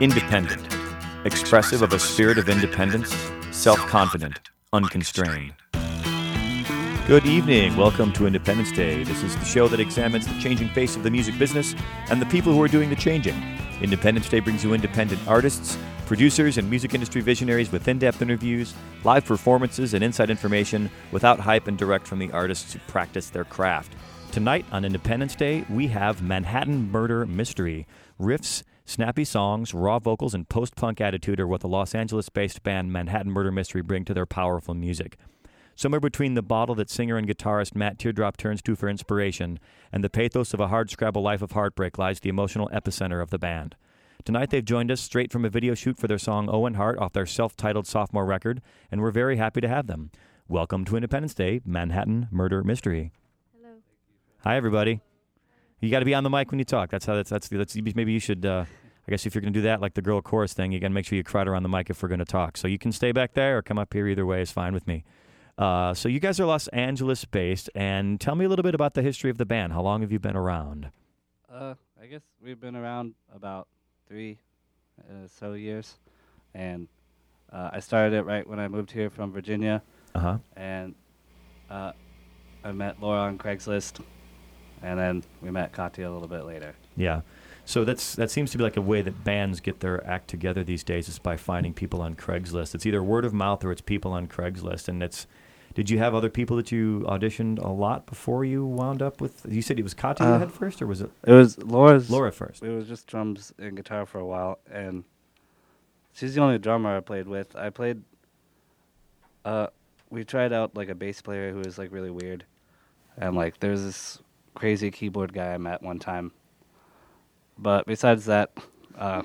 Independent. Expressive of a spirit of independence, self confident, unconstrained. Good evening. Welcome to Independence Day. This is the show that examines the changing face of the music business and the people who are doing the changing. Independence Day brings you independent artists, producers, and music industry visionaries with in depth interviews, live performances, and inside information without hype and direct from the artists who practice their craft. Tonight on Independence Day, we have Manhattan Murder Mystery. Riffs, snappy songs, raw vocals, and post punk attitude are what the Los Angeles based band Manhattan Murder Mystery bring to their powerful music. Somewhere between the bottle that singer and guitarist Matt Teardrop turns to for inspiration and the pathos of a hard scrabble life of heartbreak lies the emotional epicenter of the band. Tonight they've joined us straight from a video shoot for their song Owen Hart off their self titled sophomore record, and we're very happy to have them. Welcome to Independence Day, Manhattan Murder Mystery. Hello. Hi, everybody. You got to be on the mic when you talk. That's how that's that's, that's maybe you should. Uh, I guess if you're going to do that, like the girl chorus thing, you got to make sure you crowd around the mic if we're going to talk. So you can stay back there or come up here. Either way is fine with me. Uh, so you guys are Los Angeles based, and tell me a little bit about the history of the band. How long have you been around? Uh, I guess we've been around about three uh, so years, and uh, I started it right when I moved here from Virginia, Uh huh. and uh, I met Laura on Craigslist, and then we met Katya a little bit later. Yeah. So that's that seems to be like a way that bands get their act together these days is by finding people on Craigslist. It's either word of mouth or it's people on Craigslist, and it's. Did you have other people that you auditioned a lot before you wound up with? You said it was Katya you Uh, had first, or was it It was Laura's. Laura first? It was just drums and guitar for a while, and she's the only drummer I played with. I played. Uh, we tried out like a bass player who was like really weird, and like there's this crazy keyboard guy I met one time. But besides that, uh,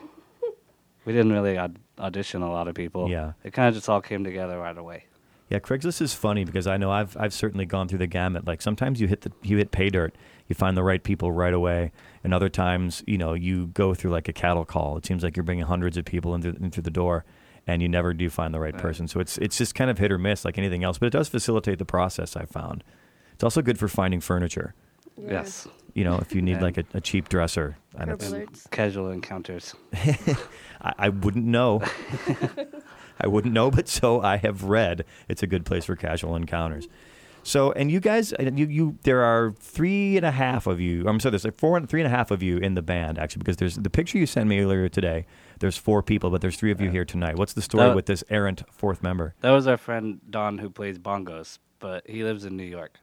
we didn't really aud- audition a lot of people. Yeah. it kind of just all came together right away. Yeah, Craigslist is funny because I know I've I've certainly gone through the gamut. Like sometimes you hit the you hit pay dirt, you find the right people right away, and other times you know you go through like a cattle call. It seems like you're bringing hundreds of people into in through the door, and you never do find the right Right. person. So it's it's just kind of hit or miss like anything else, but it does facilitate the process. I found. It's also good for finding furniture. Yeah. Yes, You know, if you need like a, a cheap dresser, and Curb it's, alert. Casual encounters. I, I wouldn't know. I wouldn't know, but so I have read. It's a good place for casual encounters. So, and you guys, uh, you, you, there are three and a half of you. I'm sorry, there's like four, and three and a half of you in the band actually, because there's the picture you sent me earlier today. There's four people, but there's three of you here tonight. What's the story That- with this errant fourth member? That was our friend Don who plays bongos, but he lives in New York.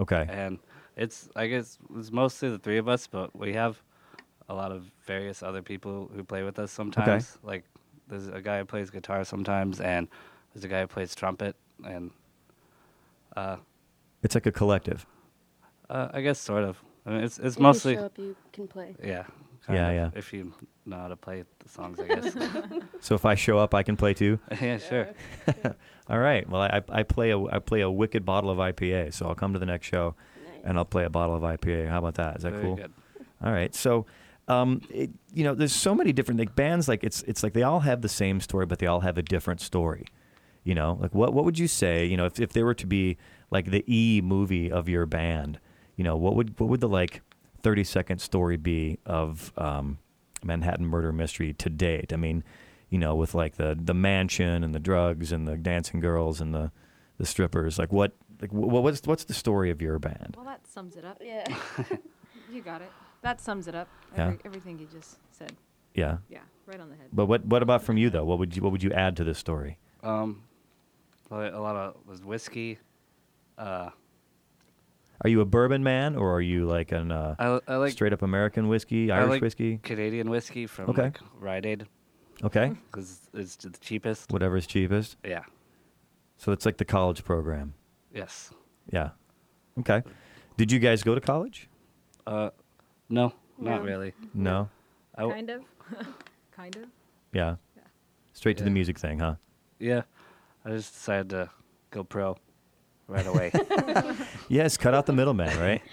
Okay, and it's I guess it's mostly the three of us, but we have a lot of various other people who play with us sometimes. Like there's a guy who plays guitar sometimes, and there's a guy who plays trumpet, and uh, it's like a collective. uh, I guess sort of. I mean, it's it's If mostly you show up, you can play. yeah. Yeah, kind yeah. of, If you know how to play the songs, I guess. So if I show up, I can play too. yeah, sure. All right. Well, I, I play a I play a wicked bottle of IPA, so I'll come to the next show and I'll play a bottle of IPA. How about that? Is that Very cool? good. All right. So, um, it, you know, there's so many different like bands. Like it's it's like they all have the same story, but they all have a different story. You know, like what what would you say? You know, if if there were to be like the E movie of your band, you know, what would what would the like 30 second story be of um, Manhattan Murder Mystery to date? I mean, you know, with like the the mansion and the drugs and the dancing girls and the the strippers. Like what like wh- what's what's the story of your band? Well, that sums it up. Yeah. You got it. That sums it up. Yeah. Everything you just said. Yeah. Yeah, right on the head. But what what about from you though? What would you what would you add to this story? Um, a lot of was whiskey. Uh, Are you a bourbon man or are you like an uh, I, I like straight up American whiskey, I Irish like whiskey? Canadian whiskey from Okay. like Rite Aid Okay, because it's the cheapest. whatever's cheapest. Yeah. So it's like the college program. Yes. Yeah. Okay. Did you guys go to college? Uh, no, not No. really. No. I w- kind of. kind of. Yeah. Straight to the Yeah. music thing, huh? Yeah, I just decided to go pro right away. Yes. Cut out the middleman, right?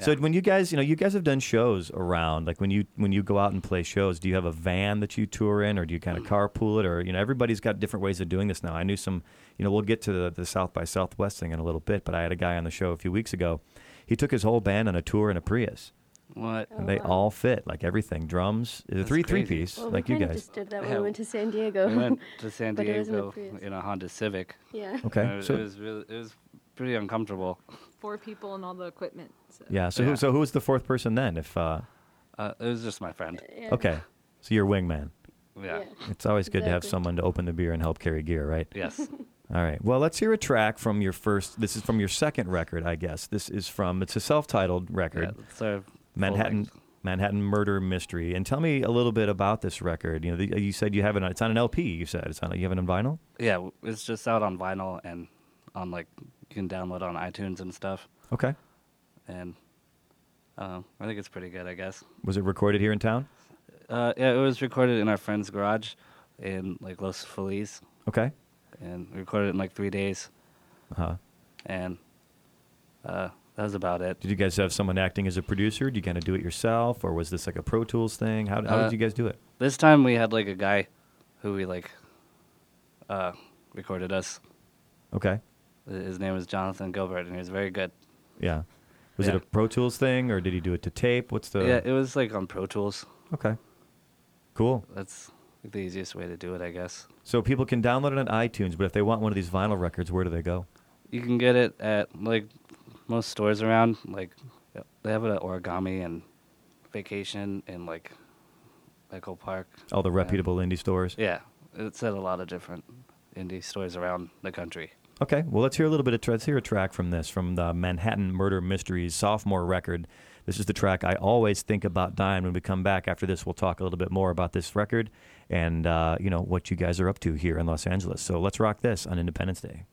So when you guys, you know, you guys have done shows around. Like when you when you go out and play shows, do you have a van that you tour in, or do you kind of mm. carpool it, or you know, everybody's got different ways of doing this now. I knew some, you know, we'll get to the, the South by Southwest thing in a little bit, but I had a guy on the show a few weeks ago. He took his whole band on a tour in a Prius. What? Oh, And they oh, wow. all fit, like everything. Drums, is That's three three piece, Well, like we you kind of guys. just did that Yeah, when we went to San Diego. We went to San But it was in a Diego in a Honda Civic. yeah. Okay, it, so it was really, it was pretty uncomfortable. Four people and all the equipment. So. yeah, so Yeah. who so who was the fourth person then? If uh, Uh, it was just my friend. yeah. okay, so you're wingman. Yeah. It's always good to have someone to open the beer and help carry gear, right? Yes. All right. Well, let's hear a track from your first. This is from your second record, I guess. This is from. It's a self-titled yeah, record, it's our full Manhattan. Manhattan Murder Mystery. And tell me a little bit about this record. You know, the, you said you have it. on- It's on an LP. You said it's on. You have it on vinyl. Yeah, it's just out on vinyl and on like you can download on iTunes and stuff. Okay. And uh, I think it's pretty good. I guess. Was it recorded here in town? Uh, yeah, it was recorded in our friend's garage in like Los Feliz, Okay. and we recorded it in like three days. Uh-huh. And uh, that was about it. Did you guys have someone acting as a producer? Did you kind of do it yourself, or was this like a Pro Tools thing? How, how Uh, did you guys do it? This time we had like a guy who we like uh, recorded us. Okay. His name was Jonathan Gilbert, and he was very good. Yeah. Was it a Pro Tools thing, or did he do it to tape? What's the? yeah, it was like on Pro Tools. Okay. Cool. That's the easiest way to do it, I guess. So people can download it on iTunes, but if they want one of these vinyl records, where do they go? You can get it at like most stores around. Like they have it at Origami and Vacation and like Echo Park. All the Yeah. reputable indie stores. Yeah, it's at a lot of different indie stores around the country. Okay, well let's hear a little bit of let's hear a track from this from the Manhattan Murder Mysteries sophomore record. This is the track I always think about dying. When we come back after this, we'll talk a little bit more about this record and uh, you know what you guys are up to here in Los Angeles. So let's rock this on Independence Day.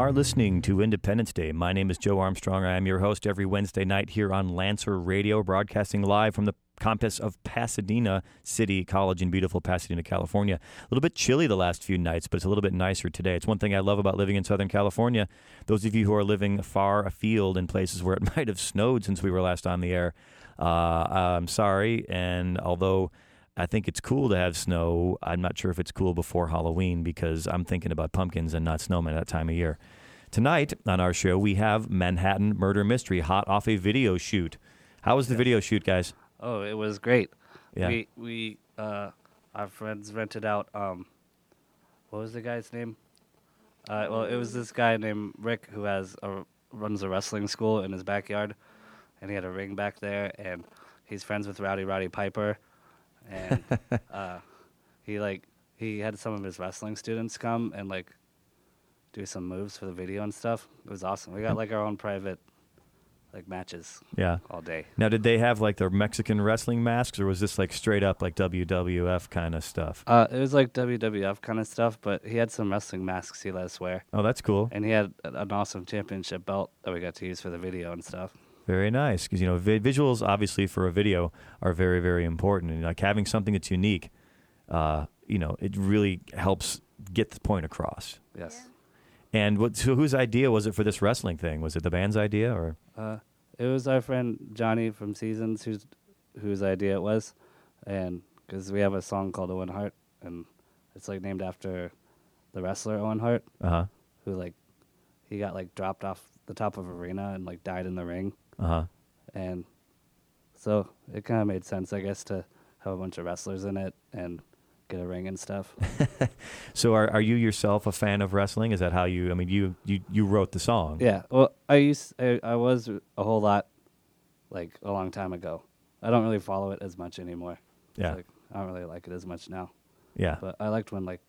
Are listening to Independence Day. My name is Joe Armstrong. I am your host every Wednesday night here on Lancer Radio, broadcasting live from the campus of Pasadena City College in beautiful Pasadena, California. A little bit chilly the last few nights, but it's a little bit nicer today. It's one thing I love about living in Southern California. Those of you who are living far afield in places where it might have snowed since we were last on the air, uh, I'm sorry. And although I think it's cool to have snow, I'm not sure if it's cool before Halloween because I'm thinking about pumpkins and not snowmen at that time of year. Tonight on our show, we have Manhattan Murder Mystery, hot off a video shoot. How was the video shoot, guys? Oh, it was great. Yeah. We we uh, our friends rented out. Um, what was the guy's name? Uh, well, it was this guy named Rick who has a runs a wrestling school in his backyard, and he had a ring back there, and he's friends with Rowdy Roddy Piper, and uh, he like he had some of his wrestling students come and like do some moves for the video and stuff. It was awesome. We got like our own private like matches Yeah. all day. Now, did they have like their Mexican wrestling masks, or was this like straight up like WWF kind of stuff? Uh, it was like WWF kind of stuff, but he had some wrestling masks he let us wear, Oh, that's cool. and he had an awesome championship belt that we got to use for the video and stuff. Very nice, because you know vi- visuals obviously for a video are very very important, and like having something that's unique, uh, you know, it really helps get the point across. Yes. And what? So whose idea was it for this wrestling thing? Was it the band's idea, or Uh, it was our friend Johnny from Seasons whose whose idea it was, and because we have a song called Owen Hart, and it's like named after the wrestler Owen Hart, uh huh, who like he got like dropped off the top of arena and like died in the ring, uh huh? and so it kind of made sense, I guess, to have a bunch of wrestlers in it and get a ring and stuff. So are are you yourself a fan of wrestling? Is that how you? I mean, you you you wrote the song. Yeah. Well, I used I, I was a whole lot like a long time ago. I don't really follow it as much anymore. Yeah. Like, I don't really like it as much now. Yeah. But I liked when like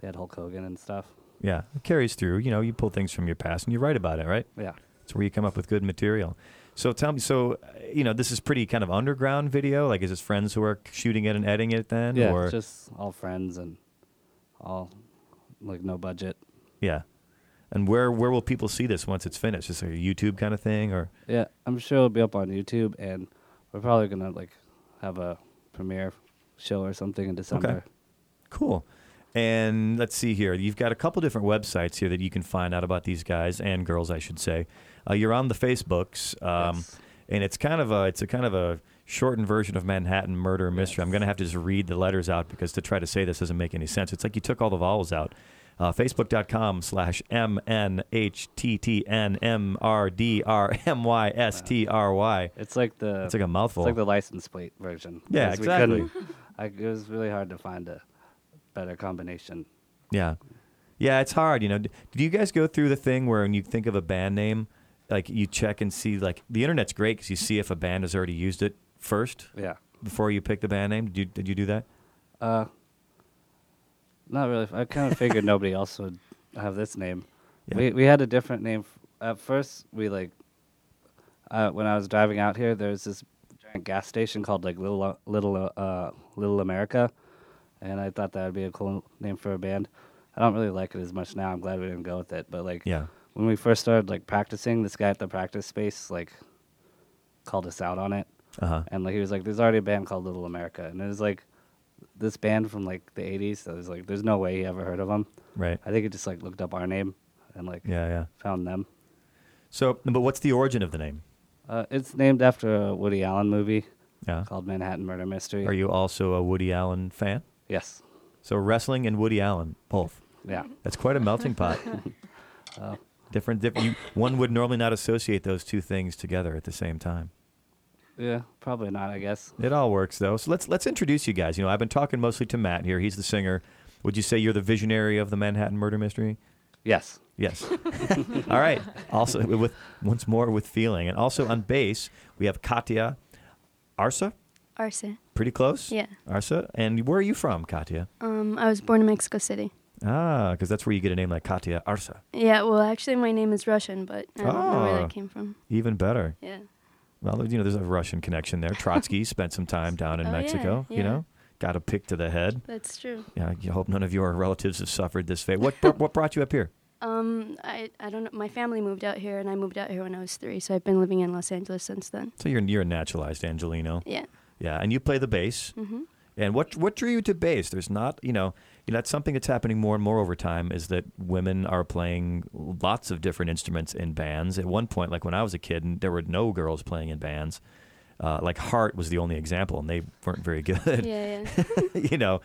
they had Hulk Hogan and stuff. Yeah. It carries through. You know, you pull things from your past and you write about it, right? Yeah. It's where you come up with good material. So tell me, so you know, this is pretty kind of underground video. Like, is this friends who are shooting it and editing it then? Yeah. Or Just all friends and all like no budget. yeah. And where where will people see this once it's finished? Just like a YouTube kind of thing, or Yeah. I'm sure it'll be up on YouTube and we're probably gonna like have a premiere show or something in December. Okay. Cool. And let's see here. You've got a couple different websites here that you can find out about these guys and girls, I should say. Uh, you're on the Facebooks, um, Yes. and it's kind of a it's a kind of a shortened version of Manhattan Murder Mystery. I'm going to have to just read the letters out because to try to say this doesn't make any sense. It's like you took all the vowels out. Uh, Facebook.com slash M N H T T N M R D R M Y S T R Y. It's like the It's like a mouthful. It's like the license plate version. Yeah, exactly. I, it was really hard to find a better combination. Yeah. Yeah, it's hard. You know, D- did you guys go through the thing where when you think of a band name, like you check and see, like the internet's great because you see if a band has already used it first Yeah. before you pick the band name. Did you did you do that? Uh, not really. I kind of figured nobody else would have this name. Yeah. We we had a different name. At first, we like uh, when I was driving out here, there's this giant gas station called like Little Little uh, Little America, and I thought that would be a cool name for a band. I don't really like it as much now. I'm glad we didn't go with it. But like Yeah. When we first started like practicing, this guy at the practice space like called us out on it, Uh huh. and like he was like, "There's already a band called Little America," and it was like this band from like the '80s. So was like, "There's no way he ever heard of them." Right. I think he just like looked up our name and like Yeah, yeah. found them. So, but what's the origin of the name? Uh, it's named after a Woody Allen movie Yeah. called Manhattan Murder Mystery. Are you also a Woody Allen fan? Yes. So wrestling and Woody Allen, both. Yeah. That's quite a melting pot. Uh, different, different. You, one would normally not associate those two things together at the same time. yeah. Probably not. I guess. It all works though. So let's let's introduce you guys. You know, I've been talking mostly to Matt here. He's the singer. Would you say you're the visionary of the Manhattan Murder Mystery? Yes. Yes. all right. Also with once more with feeling, and also on bass we have Katya Arsa. Arsa. Pretty close. Yeah. Arsa. And where are you from, Katya? Um, I was born in Mexico City. Ah, because that's where you get a name like Katya Arsa. Yeah, well, actually, my name is Russian, but I don't know where that came from. Even better. Yeah. Well, you know, there's a Russian connection there. Trotsky spent some time down in Oh, yeah, Mexico. You yeah. know, got a pick to the head. That's true. Yeah, you hope none of your relatives have suffered this fate. What br- what brought you up here? Um, I, I don't know. My family moved out here, and I moved out here when I was three, so I've been living in Los Angeles since then. So you're you're a naturalized Angelino. Yeah. Yeah, and you play the bass. Mm-hmm. And what what drew you to bass? There's not, you know, you know, that's something that's happening more and more over time. Is that women are playing lots of different instruments in bands. At one point, like when I was a kid, there were no girls playing in bands. Uh, like Heart was the only example, and they weren't very good. Yeah, yeah. you know,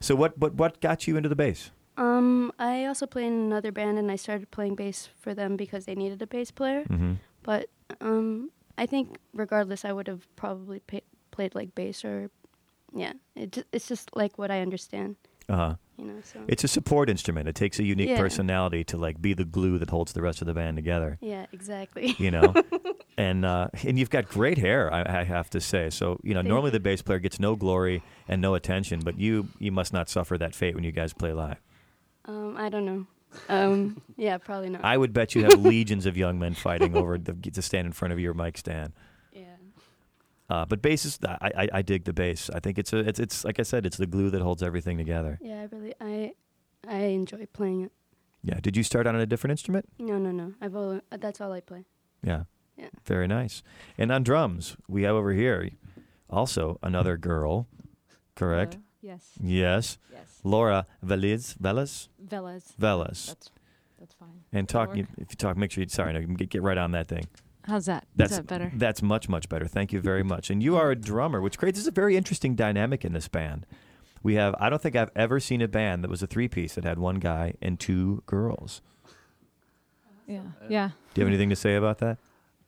so what? What what got you into the bass? um, I also played in another band, and I started playing bass for them because they needed a bass player. Mm-hmm. But um, I think regardless, I would have probably pa- played like bass or, yeah. It it's just like what I understand, Uh huh. You know. So It's a support instrument. It takes a unique Yeah. personality to like be the glue that holds the rest of the band together. yeah, exactly. You know, and uh, and you've got great hair. I, I have to say. So you know, Thank normally you. the bass player gets no glory and no attention, but you you must not suffer that fate when you guys play live. um, I don't know. Um, yeah, probably not. I would bet you have legions of young men fighting over the, to stand in front of your mic stand. Yeah. Uh, but bass is I, I I dig the bass. I think it's a it's it's like I said, it's the glue that holds everything together. Yeah, I really I I enjoy playing it. Yeah. Did you start out on a different instrument? No, no, no. I've all, that's all I play. Yeah. Yeah. Very nice. And on drums, we have over here also another girl, correct? Uh, yes. Yes. Yes. Laura Veliz, Velas? Velas. Velas. That's that's fine. And Does that talk, work? if you talk, make sure you, sorry, no, get, get right on that thing. How's that? That's Is that better? That's much, much better. Thank you very much. And you are a drummer, which creates this is a very interesting dynamic in this band. We have, I don't think I've ever seen a band that was a three piece that had one guy and two girls. Yeah. Yeah. Do you have anything to say about that?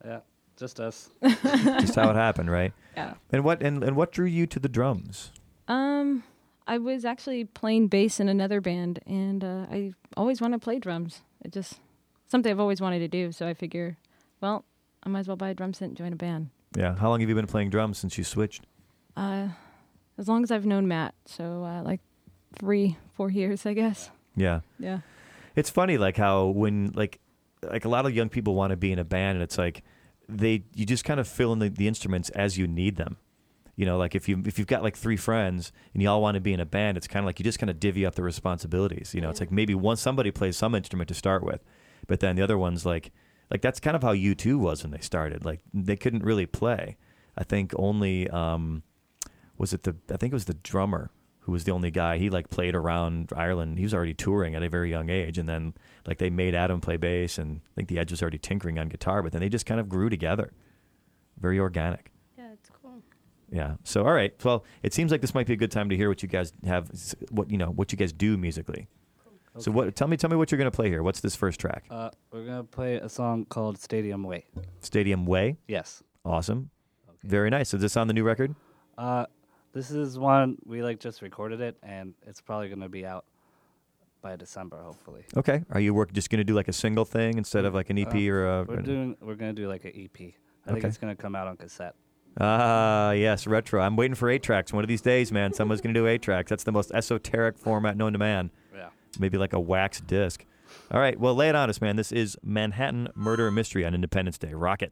Yeah, just us. Just how it happened, right? Yeah. And what and, and what drew you to the drums? Um, I was actually playing bass in another band, and uh, I always wanted to play drums. It just something I've always wanted to do. So I figure, well, I might as well buy a drum set and join a band. Yeah. How long have you been playing drums since you switched? Uh, as long as I've known Matt, so uh, like three, four years, I guess. Yeah. Yeah. It's funny, like how when like like a lot of young people want to be in a band, and it's like they you just kind of fill in the, the instruments as you need them. You know, like if you if you've got like three friends and you all want to be in a band, it's kind of like you just kind of divvy up the responsibilities. You know, it's like maybe one somebody plays some instrument to start with, but then the other one's like like that's kind of how U two was when they started. Like they couldn't really play. I think only um, was it the I think it was the drummer who was the only guy. He like played around Ireland. He was already touring at a very young age, and then like they made Adam play bass, and I think the Edge was already tinkering on guitar. But then they just kind of grew together, very organic. Yeah, it's cool. Yeah. So all right. Well, it seems like this might be a good time to hear what you guys have, what you know, what you guys do musically. So what? Tell me, tell me what you're gonna play here. What's this first track? Uh, we're gonna play a song called Stadium Way. Stadium Way. Yes. Awesome. Okay. Very nice. Is this on the new record? Uh, this is one we like just recorded it, and it's probably gonna be out by December, hopefully. Okay. Are you work just gonna do like a single thing instead of like an EP Uh, or a? We're doing. We're gonna do like an EP. I think it's gonna come out on cassette. Ah, yes, retro. I'm waiting for eight tracks. One of these days, man, someone's gonna do eight tracks. That's the most esoteric format known to man. Maybe like a wax disc. All right, well, lay it on us, man. This is Manhattan Murder Mystery on Independence Day. Rock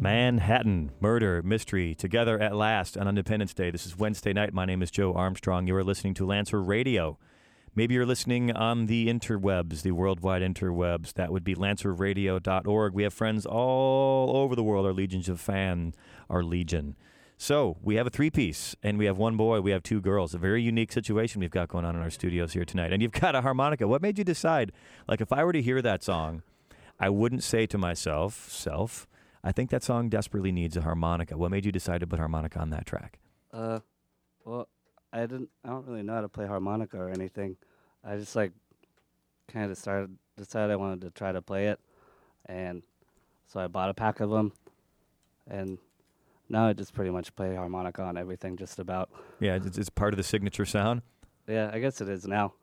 Manhattan Murder Mystery together at last on Independence Day. This is Wednesday night. My name is Joe Armstrong. You are listening to Lancer Radio. Maybe you're listening on the interwebs, the worldwide interwebs. That would be lancerradio.org. We have friends all over the world. Our legions of fan, our legion. So we have a three piece, and we have one boy, we have two girls. A very unique situation we've got going on in our studios here tonight. And you've got a harmonica. What made you decide? Like, if I were to hear that song, I wouldn't say to myself, self, I think that song desperately needs a harmonica. What made you decide to put harmonica on that track? Uh, well, I didn't. I don't really know how to play harmonica or anything. I just like kind of started decided I wanted to try to play it, and so I bought a pack of them, and now I just pretty much play harmonica on everything, just about. Yeah, it's, it's part of the signature sound. Yeah, I guess it is now.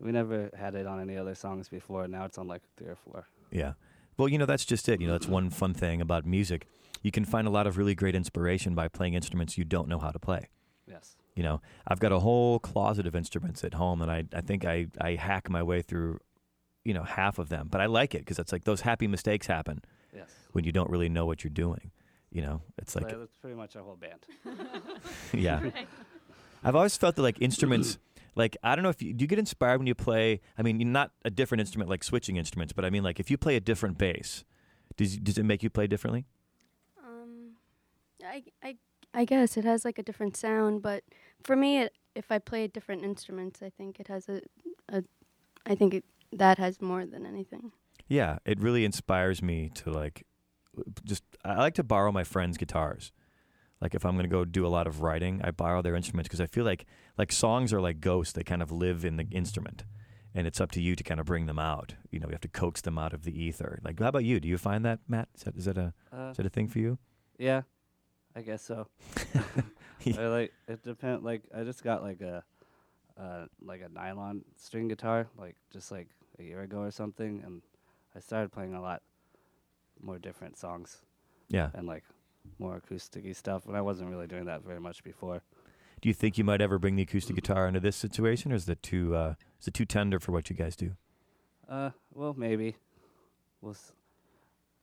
We never had it on any other songs before. Now it's on like three or four. Yeah. Well, you know, that's just it. You know, that's one fun thing about music. You can find a lot of really great inspiration by playing instruments you don't know how to play. Yes. You know, I've got a whole closet of instruments at home, and I, I think I, I hack my way through, you know, half of them. But I like it because it's like those happy mistakes happen Yes. when you don't really know what you're doing. You know, it's like, that's pretty much our whole band. yeah. I've always felt that like instruments, like I don't know if you do you get inspired when you play. I mean, not a different instrument like switching instruments, but I mean like if you play a different bass, does does it make you play differently? Um, I, I, I guess it has like a different sound, but for me, it, if I play different instruments, I think it has a, a I think it, that has more than anything. Yeah, it really inspires me to like just I like to borrow my friends' guitars. Like if I'm going to go do a lot of writing, I borrow their instruments because I feel like like songs are like ghosts. They kind of live in the instrument. And it's up to you to kind of bring them out. You know, you have to coax them out of the ether. Like, how about you? Do you find that, Matt? Is that, is that a Uh, is that a thing for you? yeah, I guess so. I like it depend. Like I just got like a, uh, like a nylon string guitar, like just like a year ago or something, and I started playing a lot more different songs Yeah. and like more acoustic stuff. And I wasn't really doing that very much before. Do you think you might ever bring the acoustic guitar into this situation, or is it too uh, is it too tender for what you guys do? Uh, well, maybe. We'll. S-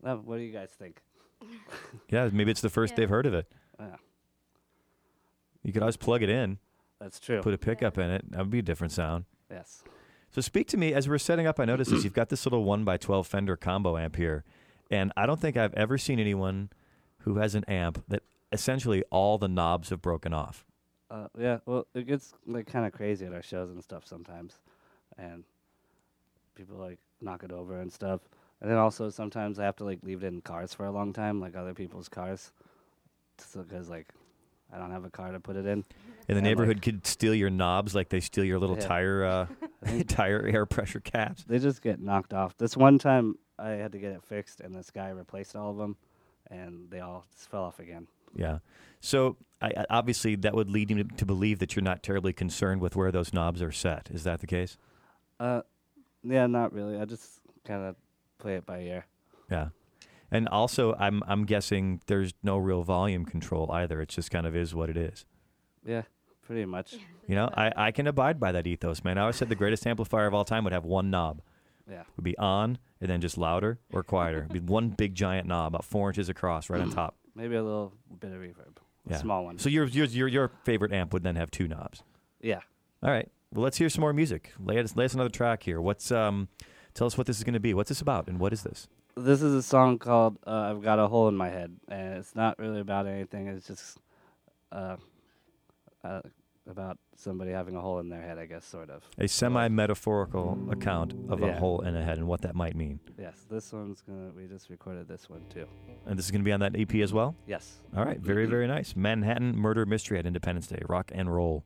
uh, what do you guys think? Yeah, maybe it's the first Yeah. they've heard of it. Yeah, You could always plug it in, that's true. put a pickup in it. That would be a different sound. yes. So speak to me as we're setting up. I noticed this. You've got this little one by twelve Fender combo amp here, and I don't think I've ever seen anyone who has an amp that essentially all the knobs have broken off. Uh, yeah. Well, it gets like kind of crazy at our shows and stuff sometimes, and people like knock it over and stuff. And then also sometimes I have to like leave it in cars for a long time, like other people's cars, because like I don't have a car to put it in. And the And, neighborhood like- could steal your knobs like they steal your little Yeah. tire uh, tire air pressure caps. they just get knocked off. This one time, I had to get it fixed, and this guy replaced all of them, and they all just fell off again. Yeah. So I, obviously that would lead you to, to believe that you're not terribly concerned with where those knobs are set. Is that the case? Uh, yeah, not really. I just kind of play it by ear. Yeah. And also, I'm I'm guessing there's no real volume control either. It just kind of is what it is. Yeah, pretty much. You know, I, I can abide by that ethos, man. I always said the greatest amplifier of all time would have one knob. Yeah. would be on and then just louder or quieter. It'd be one big giant knob, about four inches across, right on top. Maybe a little bit of reverb. A Yeah. small one. So your your your your favorite amp would then have two knobs. yeah. All right. Well, let's hear some more music. Lay us lay us another track here. What's um, tell us what this is going to be. What's this about and what is this? This is a song called uh, "I've Got a Hole in My Head," and it's not really about anything. It's just uh, uh, about somebody having a hole in their head, I guess, sort of. A semi metaphorical account of a hole in a head and what that might mean. Yes, this one's gonna. We just recorded this one too. And this is going to be on that EP as well. Yes. All right. Very very nice. Manhattan Murder Mystery at Independence Day. Rock and roll.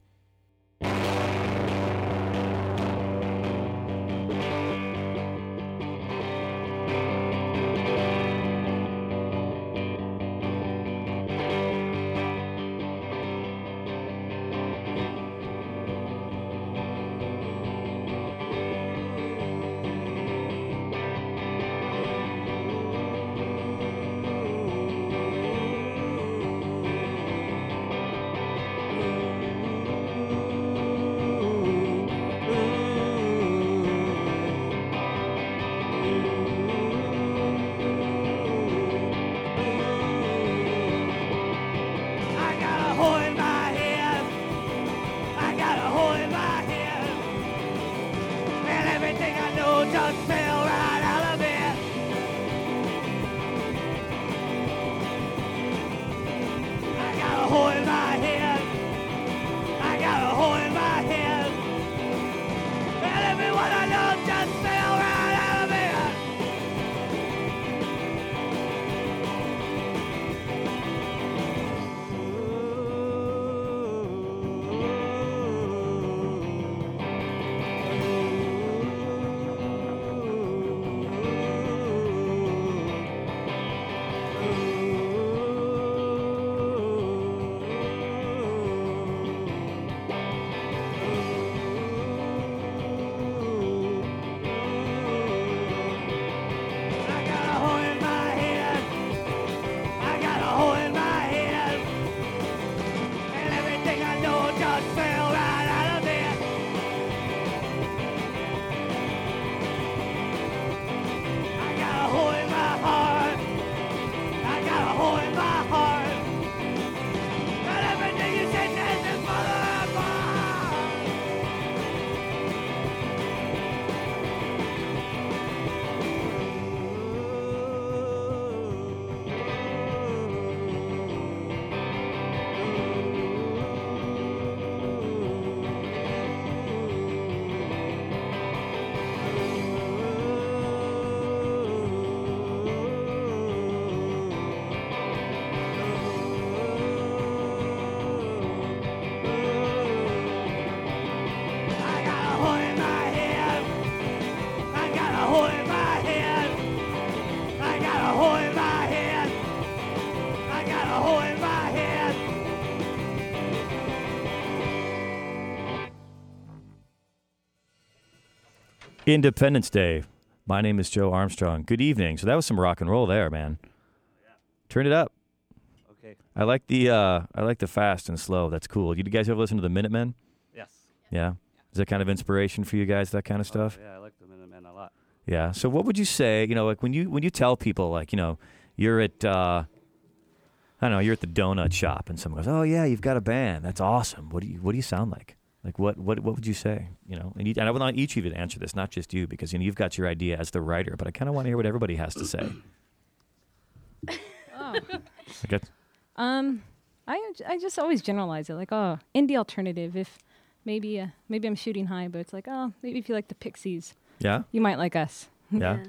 Independence Day. My name is Joe Armstrong. Good evening. So that was some rock and roll there, man. Turn it up. Okay. I like the uh, I like the fast and slow. That's cool. You guys ever listen to the Minutemen? Yes. Yeah. Is that kind of inspiration for you guys? That kind of stuff? Oh, yeah, I like the Minutemen a lot. Yeah. So what would you say, you know, like when you when you tell people like, you know, you're at uh I don't know, you're at the donut shop and someone goes, "Oh yeah, you've got a band. That's awesome. What do you what do you sound like?" Like what what what would you say, you know? And, you, and I want each of you to answer this, not just you because you know you've got your idea as the writer, but I kind of want to hear what everybody has to say. Oh. I Um, I I just always generalize it like oh indie alternative if maybe uh, maybe I'm shooting high but it's like oh maybe if you like the Pixies yeah? you might like us. Yeah.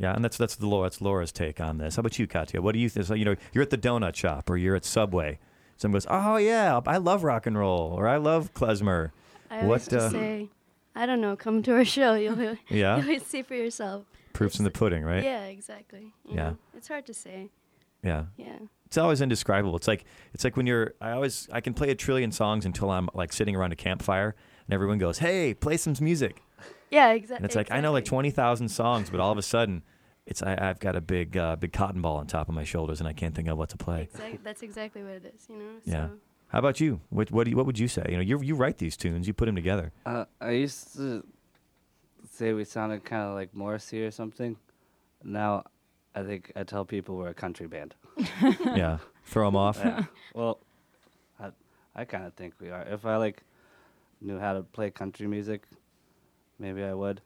Yeah, and that's that's the Laura, that's Laura's take on this. How about you, Katya? What do you think? So, you know, you're at the donut shop or you're at Subway. Someone goes, "Oh yeah, I love rock and roll," or "I love klezmer." I always What, uh, say, I don't know, come to our show. You'll, Yeah? you'll see for yourself. Proof's in the pudding, right? Yeah, exactly. you Yeah. know? It's hard to say. Yeah. Yeah. It's always indescribable. It's like it's like when you're. I always I can play a trillion songs until I'm like sitting around a campfire and everyone goes, "Hey, play some music," Yeah, exa- and it's like I know like twenty thousand songs, but all of a sudden, it's I, I've got a big uh, big cotton ball on top of my shoulders and I can't think of what to play. Exact- that's exactly what it is, you know? Yeah. How about you? What what do you, what would you say? You know, you you write these tunes, you put them together. Uh, I used to say we sounded kind of like Morrissey or something. Now, I think I tell people we're a country band. yeah, throw them off. Yeah. well, I, I kind of think we are. If I like knew how to play country music, maybe I would.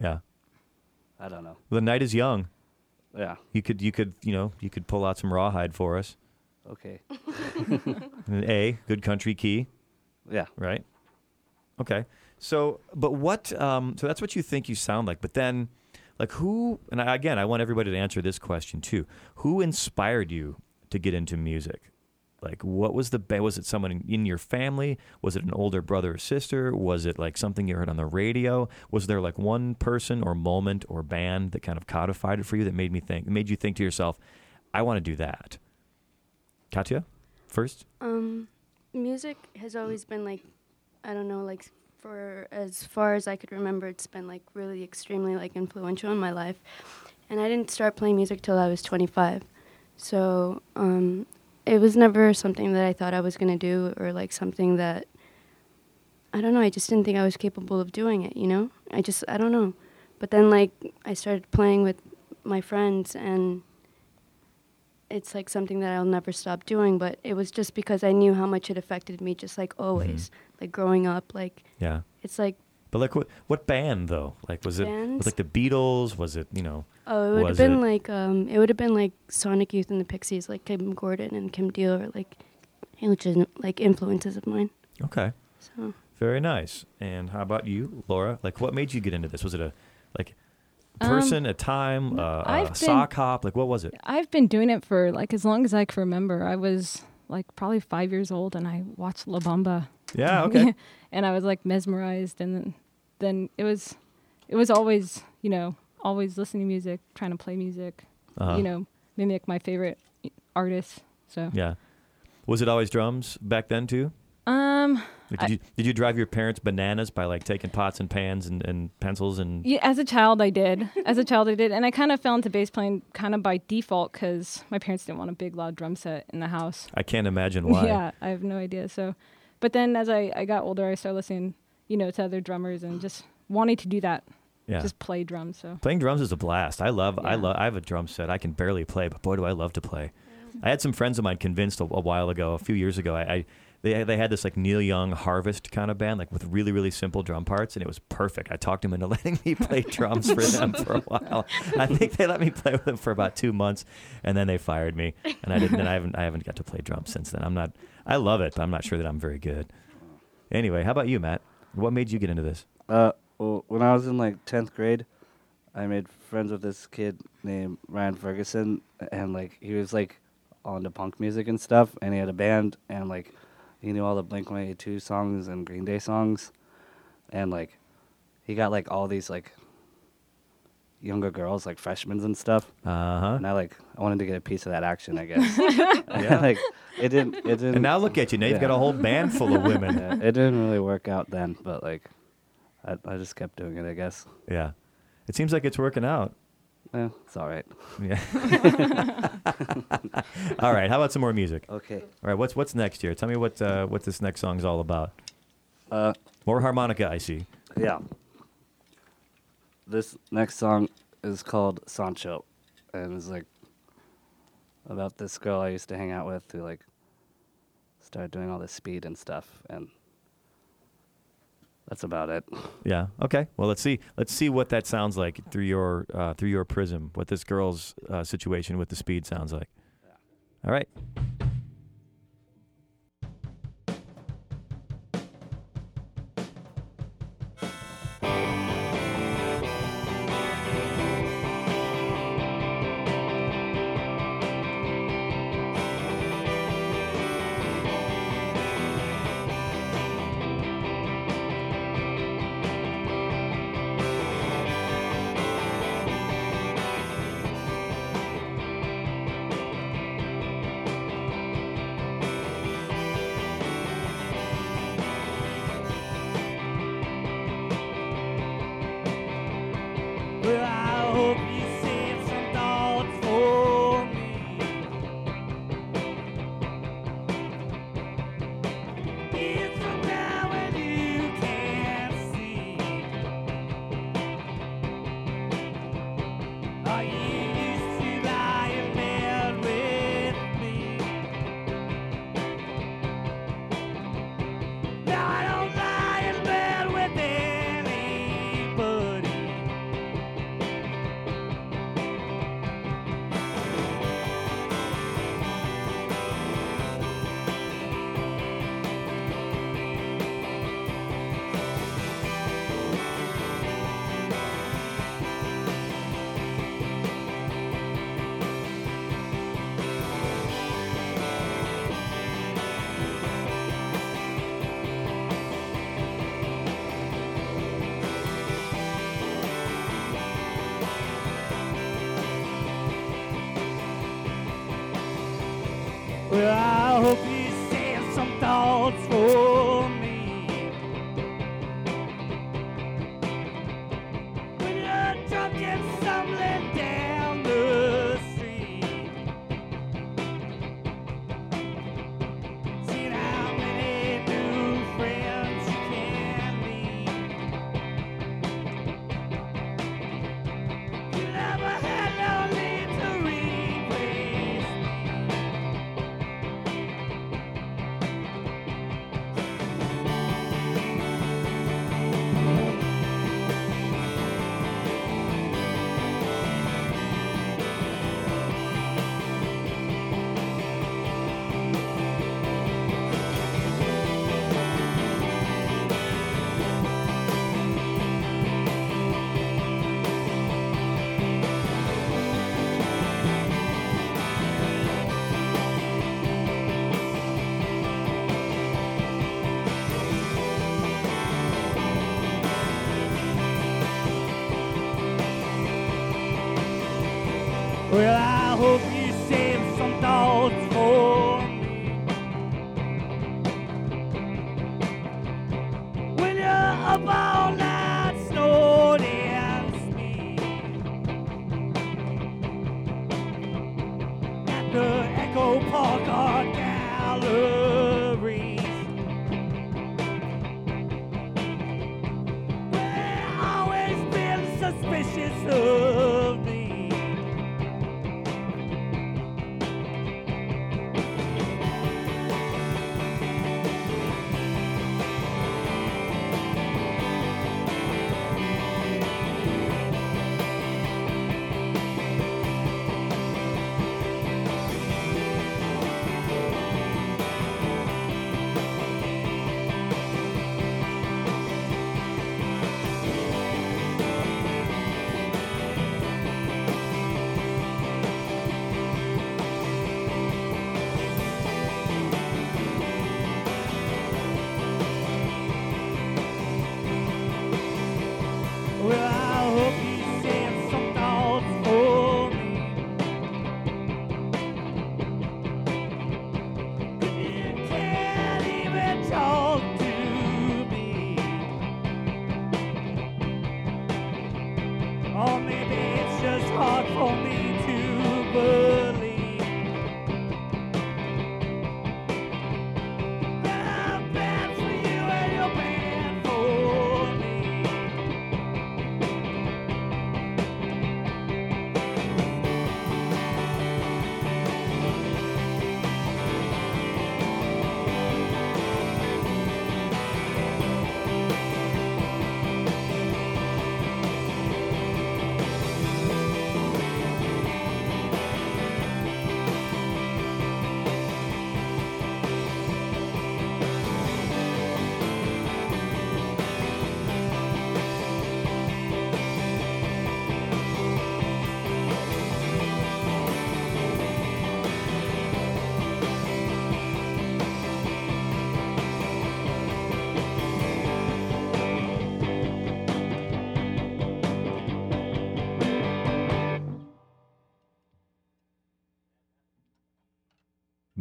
Yeah. I don't know. The night is young. Yeah. You could you could you know you could pull out some rawhide for us. Okay. An A, good country key. Yeah. right? Okay. So, but what? Um, so that's what you think you sound like. But then, like, who? And I, again, I want everybody to answer this question too. Who inspired you to get into music? Like, what was the? Was it someone in, in your family? Was it an older brother or sister? Was it like something you heard on the radio? Was there like one person or moment or band that kind of codified it for you that made me think, made you think to yourself, I want to do that? Katya, first. Um, music has always been like, I don't know, like for as far as I could remember, it's been like really extremely like influential in my life. And I didn't start playing music till I was 25. So um, it was never something that I thought I was going to do or like something that, I don't know, I just didn't think I was capable of doing it, you know? I just, I don't know. But then like I started playing with my friends and it's like something that I'll never stop doing, but it was just because I knew how much it affected me, just like mm-hmm. always, like growing up. Like Yeah. it's like, But like what what band though? Like was it was like the Beatles? Was it you know? oh, it would have been it- like, um, it would have been like Sonic Youth and the Pixies, like Kim Gordon and Kim Deal, or like, which like influences of mine. Okay, So very nice. And how about you, Laura? Like what made you get into this? Was it a like Um, person, a time, uh, a been- sock hop? Like what was it? I've been doing it for like as long as I can remember. I was like probably five years old and I watched La Bamba. Yeah. Okay. and I was like mesmerized and then, then it was it was always, you know, always listening to music, trying to play music, Uh-huh. you know, mimic my favorite artists. So Yeah. Was it always drums back then too? um Like, I- did you did you drive your parents bananas by like taking pots and pans and, and pencils and Yeah, as a child, I did. As a child, I did, and I kind of fell into bass playing kind of by default because my parents didn't want a big, loud drum set in the house. I can't imagine why. Yeah, I have no idea. So, but then as I, I got older, I started listening, you know, to other drummers and just wanting to do that, Yeah. just play drums. So Playing drums is a blast. I love. I love. I have a drum set. I can barely play, but boy, do I love to play. I had some friends of mine convinced a, a while ago, a few years ago. I, I they they had this like Neil Young Harvest kind of band, like with really really simple drum parts, and it was perfect. I talked them into letting me play drums for them for a while. I think they let me play with them for about two months, and then they fired me, and I didn't. And I haven't I haven't got to play drums since then. I'm not. I love it, I'm not sure that I'm very good. Anyway, how about you, Matt? What made you get into this? Uh, well, when I was in like tenth grade, I made friends with this kid named Ryan Ferguson, and like he was like on the punk music and stuff, and he had a band, and like he knew all the Blink One Eighty Two songs and Green Day songs, and like he got like all these like younger girls, like freshmen and stuff, Uh huh. and I like I wanted to get a piece of that action, I guess. yeah, like it didn't. It didn't. And now look at you. Now you've got a whole band full of women. yeah, it didn't really work out then, but like I I just kept doing it, I guess. Yeah. It seems like it's working out. Yeah, it's all right. Yeah. all right. How about some more music? Okay. All right. What's what's next here? Tell me what uh, what this next song's all about. Uh, More harmonica, I see. yeah. This next song is called Sancho, and it's like about this girl I used to hang out with who like started doing all this speed and stuff, and that's about it. Yeah. Okay. Well, let's see. Let's see what that sounds like through your uh, through your prism. What this girl's uh, situation with the speed sounds like. Yeah. All right.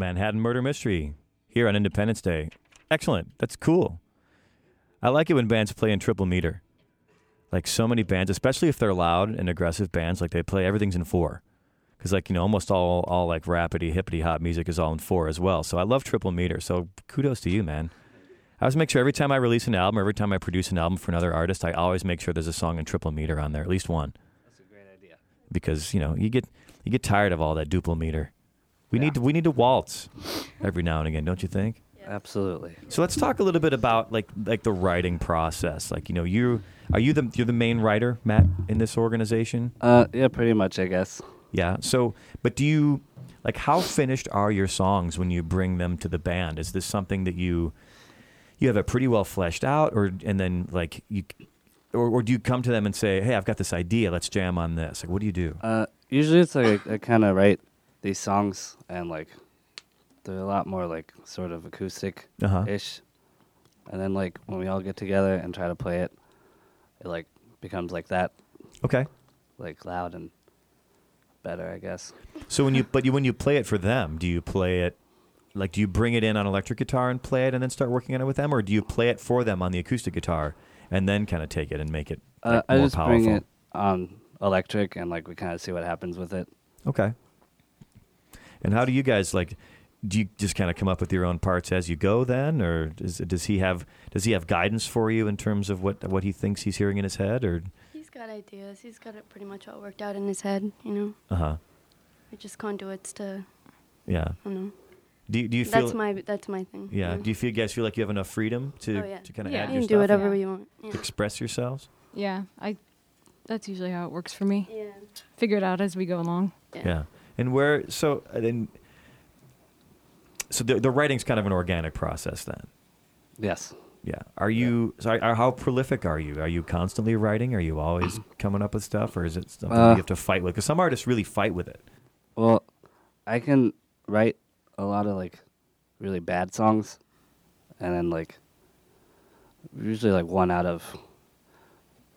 Manhattan Murder Mystery here on Independence Day. Excellent. That's cool. I like it when bands play in triple meter. Like so many bands, especially if they're loud and aggressive bands, like they play everything's in four. Because like you know, almost all all like rapidy, hippity hop music is all in four as well. So I love triple meter. So kudos to you, man. I always make sure every time I release an album, or every time I produce an album for another artist, I always make sure there's a song in triple meter on there, at least one. That's a great idea. Because you know you get you get tired of all that duple meter. We Yeah. need to we need to waltz every now and again, don't you think? Absolutely. So let's talk a little bit about like like the writing process. Like you know, you are you the you're the main writer, Matt, in this organization? Uh, yeah, pretty much, I guess. Yeah. So, but do you like how finished are your songs when you bring them to the band? Is this something that you you have it pretty well fleshed out, or and then like you, or, or do you come to them and say, "Hey, I've got this idea. Let's jam on this." Like, what do you do? Uh, usually it's like I kind of write these songs and like they're a lot more like sort of acoustic Uh ish, and then like when we all get together and try to play it, it like becomes like that, Okay. like loud and better, I guess. So when you but you when you play it for them, do you play it like do you bring it in on electric guitar and play it and then start working on it with them, or do you play it for them on the acoustic guitar and then kind of take it and make it Uh, like, I more just powerful? bring it on electric and like we kind of see what happens with it. Okay. And how do you guys like? Do you just kind of come up with your own parts as you go then, or does does he have does he have guidance for you in terms of what what he thinks he's hearing in his head, or He's got ideas. He's got it pretty much all worked out in his head. You know, uh huh, it just conduits to. yeah? I don't know. Do you, do you feel That's my that's my thing. yeah? you know. Do you feel you guys feel like you have enough freedom to Oh, yeah. to kind of Yeah. add you your can stuff, do whatever you want. Yeah. express yourselves? Yeah, I. That's usually how it works for me. yeah. Figure it out as we go along. Yeah. And where so uh, then so the the writing's kind of an organic process then. Yes. Yeah. Are you so are, are- how prolific are you? Are you constantly writing? Are you always coming up with stuff or is it something Uh, you have to fight with? Cuz some artists really fight with it. Well, I can write a lot of like really bad songs, and then like usually like one out of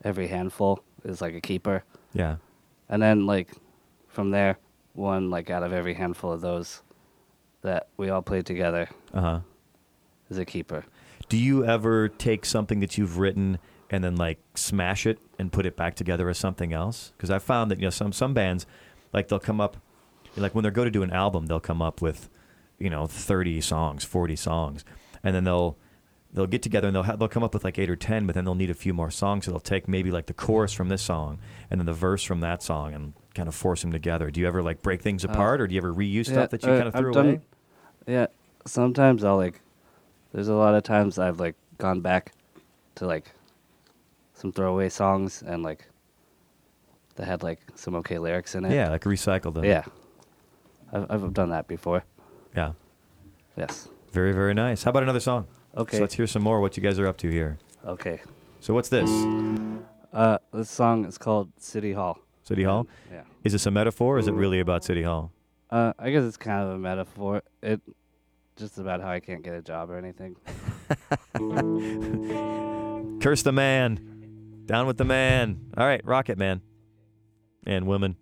every handful is like a keeper, Yeah. and then like from there, one like out of every handful of those that we all played together Uh-huh. is a keeper. Do you ever take something that you've written and then like smash it and put it back together as something else? Because I found that you know some some bands like they'll come up like when they go to do an album, they'll come up with you know thirty songs, forty songs, and then they'll they'll get together and they'll ha- they'll come up with like eight or ten, but then they'll need a few more songs, so they'll take maybe like the chorus from this song and then the verse from that song and kind of force them together. Do you ever like break things Uh, apart, or do you ever reuse yeah, stuff that you uh, kind of threw done- away? Yeah, sometimes I'll like. There's a lot of times I've like gone back to like some throwaway songs and like that had like some okay lyrics in it. Yeah, like recycle them. Yeah, I've I've done that before. yeah. Yes. Very very nice. How about another song? Okay. So let's hear some more. What you guys are up to here? Okay. So what's this? Uh, this song is called City Hall. City Hall. Yeah. Is this a metaphor? or Is it really about City Hall? Uh, I guess it's kind of a metaphor. It just about how I can't get a job or anything. Curse the man. Down with the man. All right, Rocket Man. And women.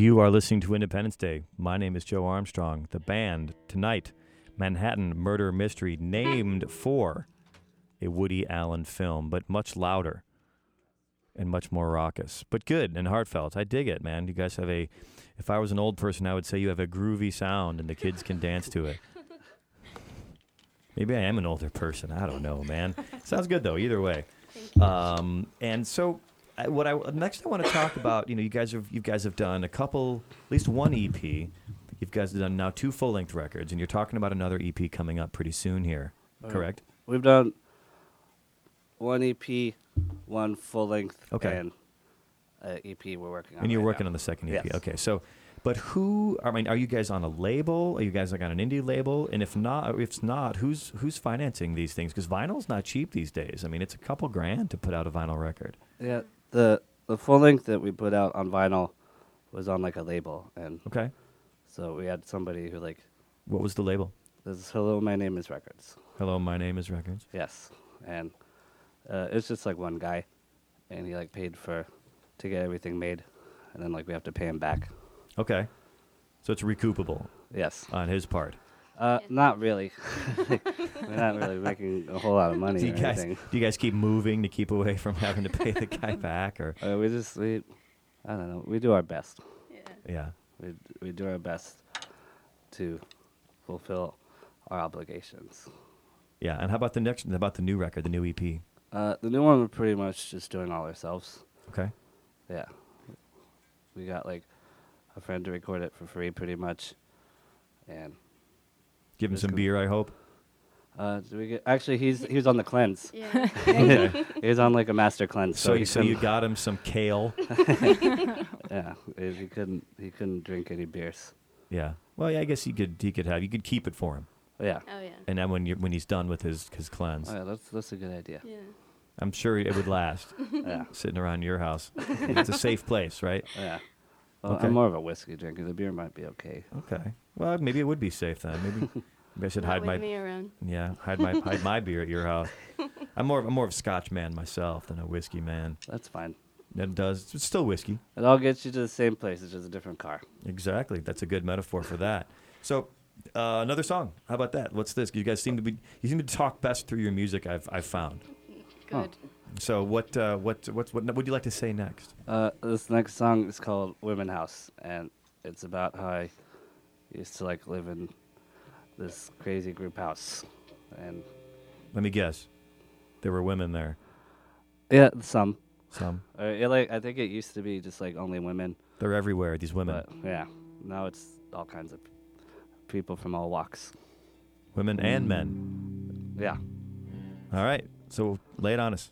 You are listening to Independence Day. My name is Joe Armstrong. The band tonight, Manhattan Murder Mystery, named for a Woody Allen film, but much louder and much more raucous, but good and heartfelt. I dig it, man. You guys have a. If I was an old person, I would say you have a groovy sound, and the kids can dance to it. Maybe I am an older person. I don't know, man. Sounds good though. Either way. Um, and so, I, what I next I want to talk about. You know, you guys have you guys have done a couple, at least one EP. You've guys have done now two full length records, and you're talking about another EP coming up pretty soon here. Uh, Correct? We've done one EP, one full length, Okay. and uh, EP we're working on. And you're right working now. on the second EP. Yes. Okay, so, but who? I mean, are you guys on a label? Are you guys like on an indie label? And if not, if it's not, who's who's financing these things? Because vinyl's not cheap these days. I mean, it's a couple grand to put out a vinyl record. Yeah, the the full length that we put out on vinyl was on like a label, and Okay, so we had somebody who like what was the label? this is Hello, my name is Records. Hello, my name is Records. Yes, and uh, it's just like one guy, and he like paid for to get everything made, and then like we have to pay him back. Okay, so it's recoupable Yes, on his part. Uh, not really. We're not really making a whole lot of money Do you or guys anything. do you guys keep moving to keep away from having to pay the guy back, or Uh, we just we, I don't know. We do our best. Yeah. yeah? We we do our best to fulfill our obligations. Yeah, and how about the next? About the new record, the new E EP? Uh, the new one we're pretty much just doing all ourselves. Okay, Yeah. We got like a friend to record it for free, pretty much. And give him some good. beer, I hope. uh, do we get? Actually, he's he was on the cleanse. Yeah. Okay. he was on like a master cleanse. so, he you, so you got him some kale. yeah. He he couldn't he couldn't drink any beers. Yeah. Well, yeah, I guess he could. He could have. You could keep it for him, Yeah. Oh yeah. and then when you when he's done with his his cleanse, Oh, yeah, that's that's a good idea. Yeah. I'm sure it would last. yeah. sitting around your house, it's a safe place, right? Yeah. Well, Okay. I'm more of a whiskey drinker. The beer might be okay. Okay. Well, maybe it would be safe then. Maybe, maybe I should Not hide with my me around. yeah hide my hide my beer at your house. I'm more I'm more of a Scotch man myself than a whiskey man. That's fine. That does it's still whiskey. It all gets you to the same place. It's just a different car. Exactly. That's a good metaphor for that. So, uh, another song. How about that? What's this? You guys seem to be you seem to talk best through your music. I've I've found. Good. So what uh, what what what would you like to say next? Uh, this next song is called Women House, and it's about how I used to like live in this crazy group house, and Let me guess. There were women there. yeah, some. Some. Uh, it, like I think it used to be just like only women, They're everywhere. These women. but yeah, now it's all kinds of people from all walks. Women and men. Yeah. All right. So lay it on us.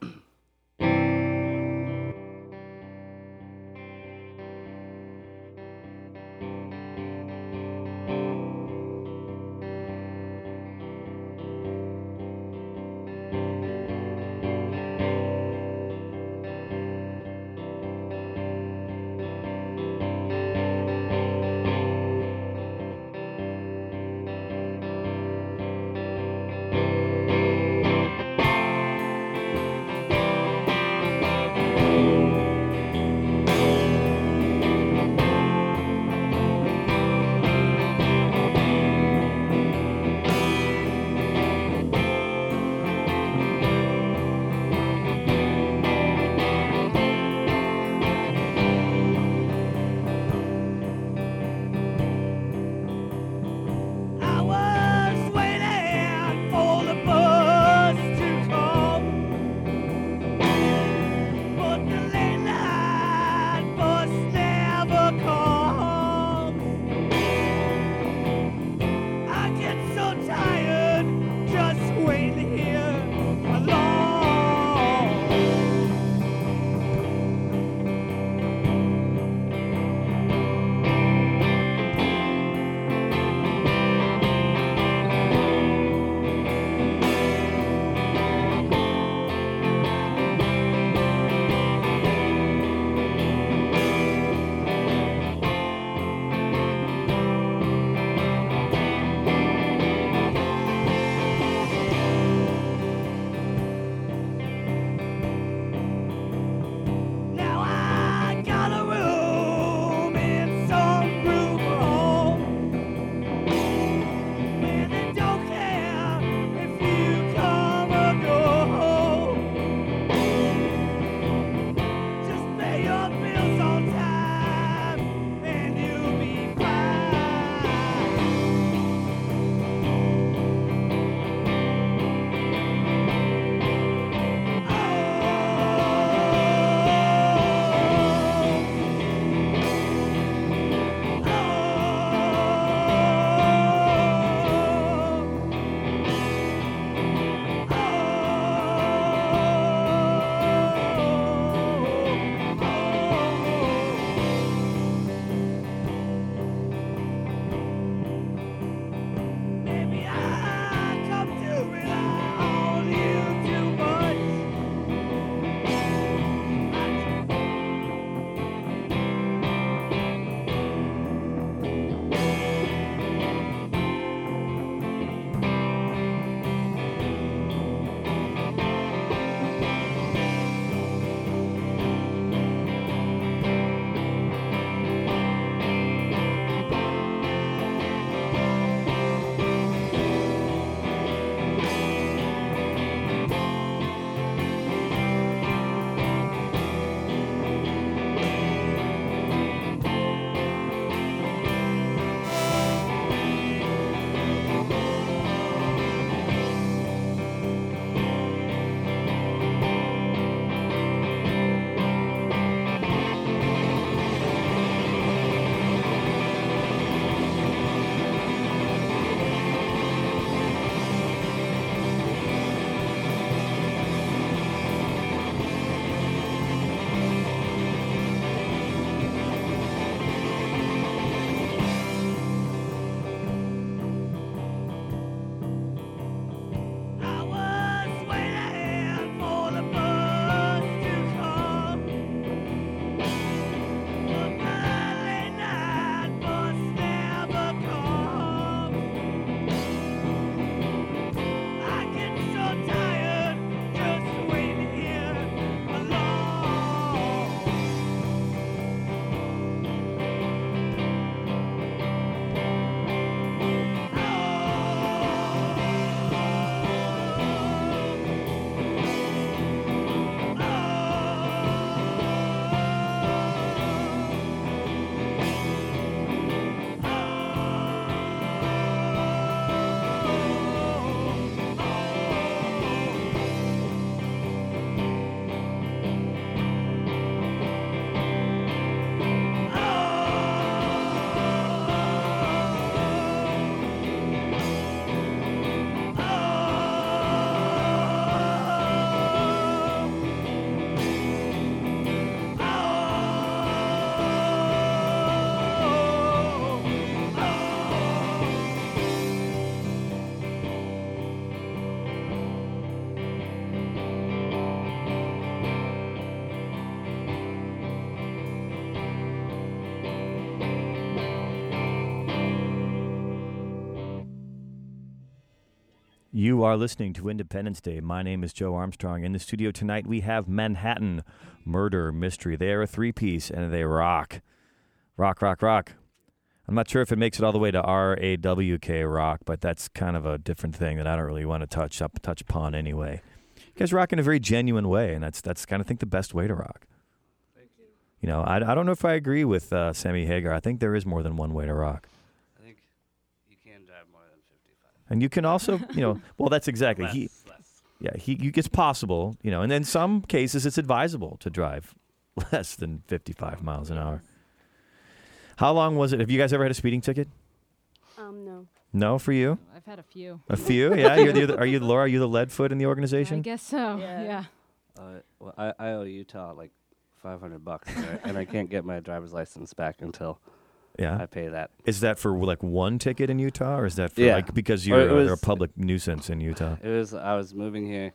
You are listening to Independence Day. My name is Joe Armstrong. In the studio tonight, we have Manhattan Murder Mystery. They are a three piece and they rock. Rock, rock, rock. I'm not sure if it makes it all the way to R A W K rock, but that's kind of a different thing that I don't really want to touch up touch upon anyway. You guys rock in a very genuine way, and that's that's kind of I think the best way to rock. You know, I, I don't know if I agree with uh, Sammy Hagar. I think there is more than one way to rock. I think you can drive more than 55. And you can also, you know, well, that's exactly he. less. Yeah, he. You, it's possible, you know, and in some cases, it's advisable to drive less than 55 miles an hour. How long was it? Have you guys ever had a speeding ticket? Um, no. No, for you, I've had a few. a few. Yeah, you're the. Are you Laura? Are you the lead foot in the organization? I guess so. Yeah. Yeah. Uh, well, I, I owe Utah like 500 bucks, and I- and I can't get my driver's license back until Yeah. I pay that. Is that for like one ticket in Utah, or is that for Yeah. like because Or you're uh, a public nuisance in Utah? It was I was moving here,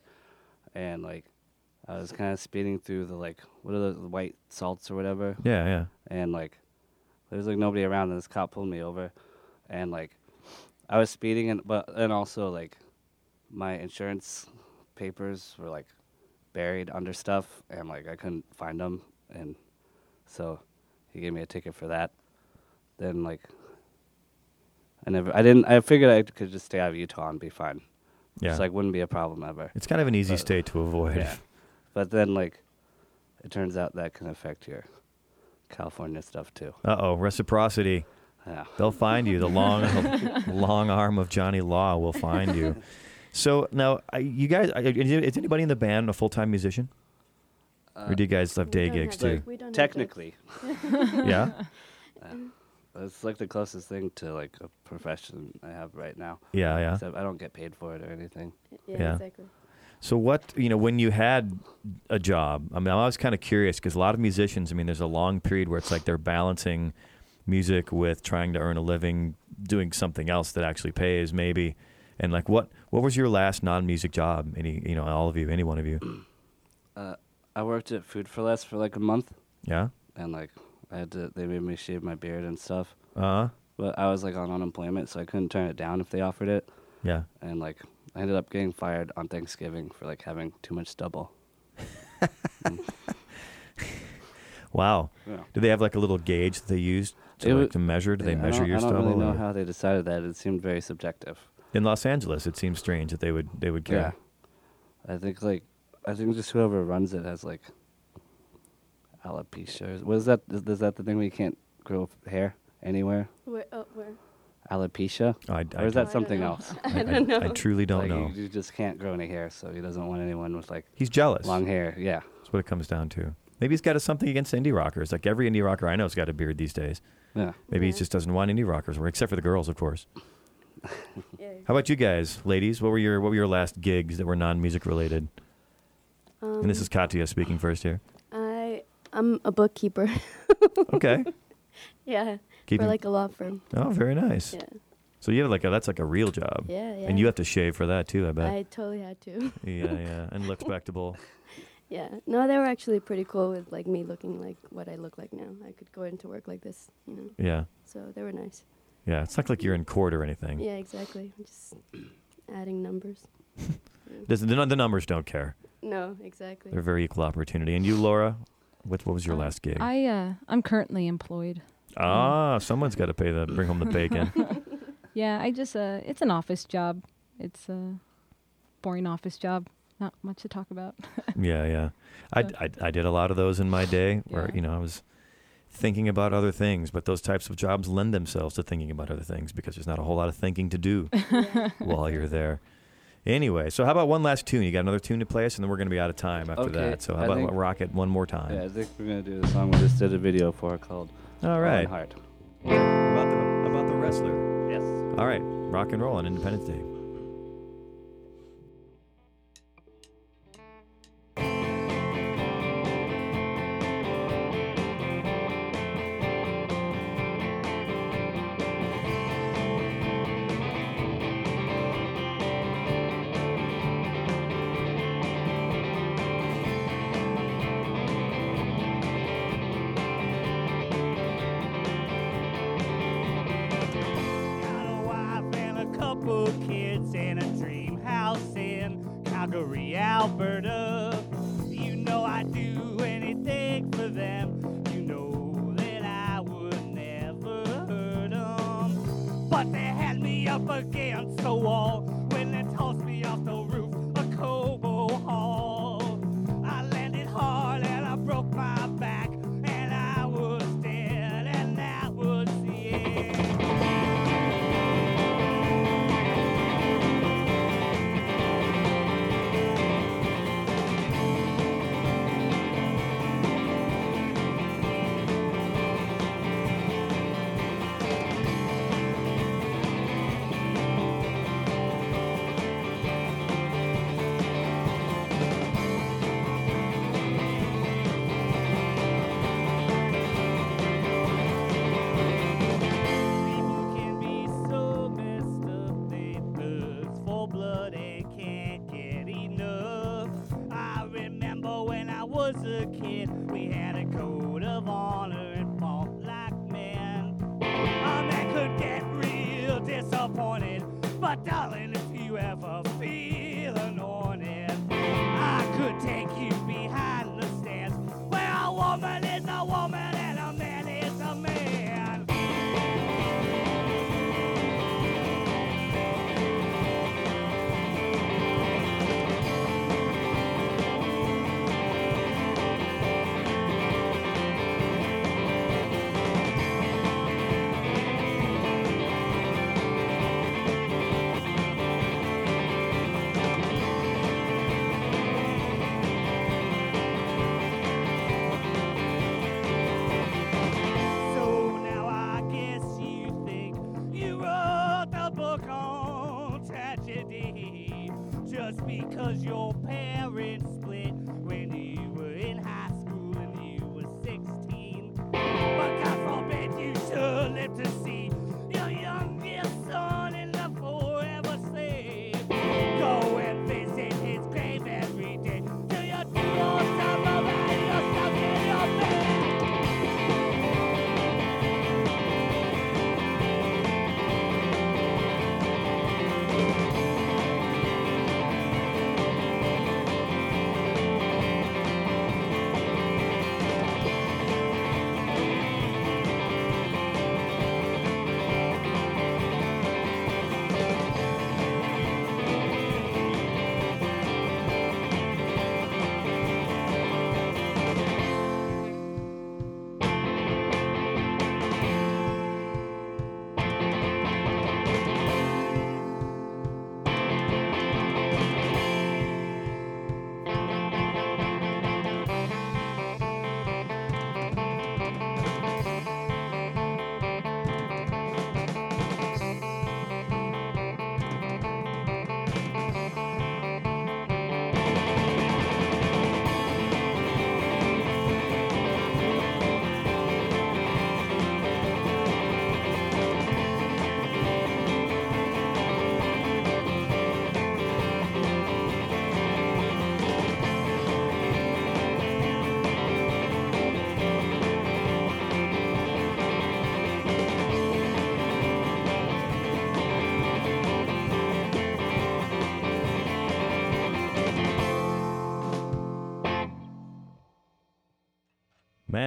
and like I was kind of speeding through the like what are those the white salts or whatever, Yeah, yeah. and like there was like nobody around, and this cop pulled me over, and like I was speeding, and but and also like my insurance papers were like buried under stuff, and like I couldn't find them, and so he gave me a ticket for that. Then like I never, I didn't, I figured I could just stay out of Utah and be fine. Yeah. It's like wouldn't be a problem ever. it's kind of an easy but- state to avoid. Yeah. But then like it turns out that can affect your California stuff too. Uh oh, reciprocity. Yeah. They'll find you. The long, long arm of Johnny Law will find you. So now, you guys, is anybody in the band a full time musician, or do you guys have day gigs have too? gigs. We don't have gigs. Technically, yeah. it's like the closest thing to like a profession I have right now. Yeah, yeah. Except I don't get paid for it or anything. Yeah, Yeah. exactly. So what you know when you had a job? I mean, I was kind of curious because a lot of musicians. I mean, there's a long period where it's like they're balancing music with trying to earn a living, doing something else that actually pays, maybe. And like, what what was your last non-music job? Any you know, all of you, any one of you? Uh, I worked at Food 4 Less for like a month, Yeah. and like I had to. They made me shave my beard and stuff. Uh. huh But I was like on unemployment, so I couldn't turn it down if they offered it. Yeah. And like I ended up getting fired on Thanksgiving for like having too much stubble. Wow. Yeah. Do they have like a little gauge that they use to, It like, to measure? Do they Yeah, I measure don't- I don't stubble? really know how they decided that. It seemed very subjective. In Los Angeles, it seems strange that they would they would care. Yeah. I think like I think just whoever runs it has like alopecia. What is that? Is, is that the thing where you can't grow hair anywhere? Where, oh, where? Alopecia? I, I, Or is Oh, I that don't something know. else? I, I don't know. I truly don't like know. You, you just can't grow any hair, so he doesn't want anyone with like He's jealous. long hair. Yeah. That's what it comes down to. Maybe he's got a, something against indie rockers. Like every indie rocker I know has got a beard these days. Yeah. Maybe he just doesn't want indie rockers, except for the girls, of course. Yeah. How about you guys, ladies? What were your what were your last gigs that were non-music related? Um, and this is Katya speaking first here. I'm a bookkeeper. Okay, yeah. keeping. For like a law firm. oh, very nice. Yeah. So you have like a that's like a real job. Yeah. Yeah. And you have to shave for that too, I bet. I totally had to. yeah, yeah, and look spectable. yeah. No, they were actually pretty cool with like me looking like what I look like now. I could go into work like this, you know. Yeah, So they were nice. yeah. It's not like you're in court or anything. Yeah, exactly. Just adding numbers. Does- the, the numbers don't care. No, exactly. They're very equal opportunity. And you, Laura, what what was your Uh, last gig? I uh, I'm currently employed. ah, someone's got to pay the bring home the bacon. Yeah, I just uh, it's an office job. It's a boring office job. Not much to talk about. yeah, yeah. I, I I did a lot of those in my day, where Yeah. you know I was thinking about other things. But those types of jobs lend themselves to thinking about other things because there's not a whole lot of thinking to do while you're there. Anyway, so how about one last tune? You got another tune to play us, and then we're going to be out of time after Okay, that. So how I about think- rock it one more time? Yeah, I think we're gonna do the song we just did a video for called All right. Hart. About the about the wrestler. Yes. All right, rock and roll on Independence Day.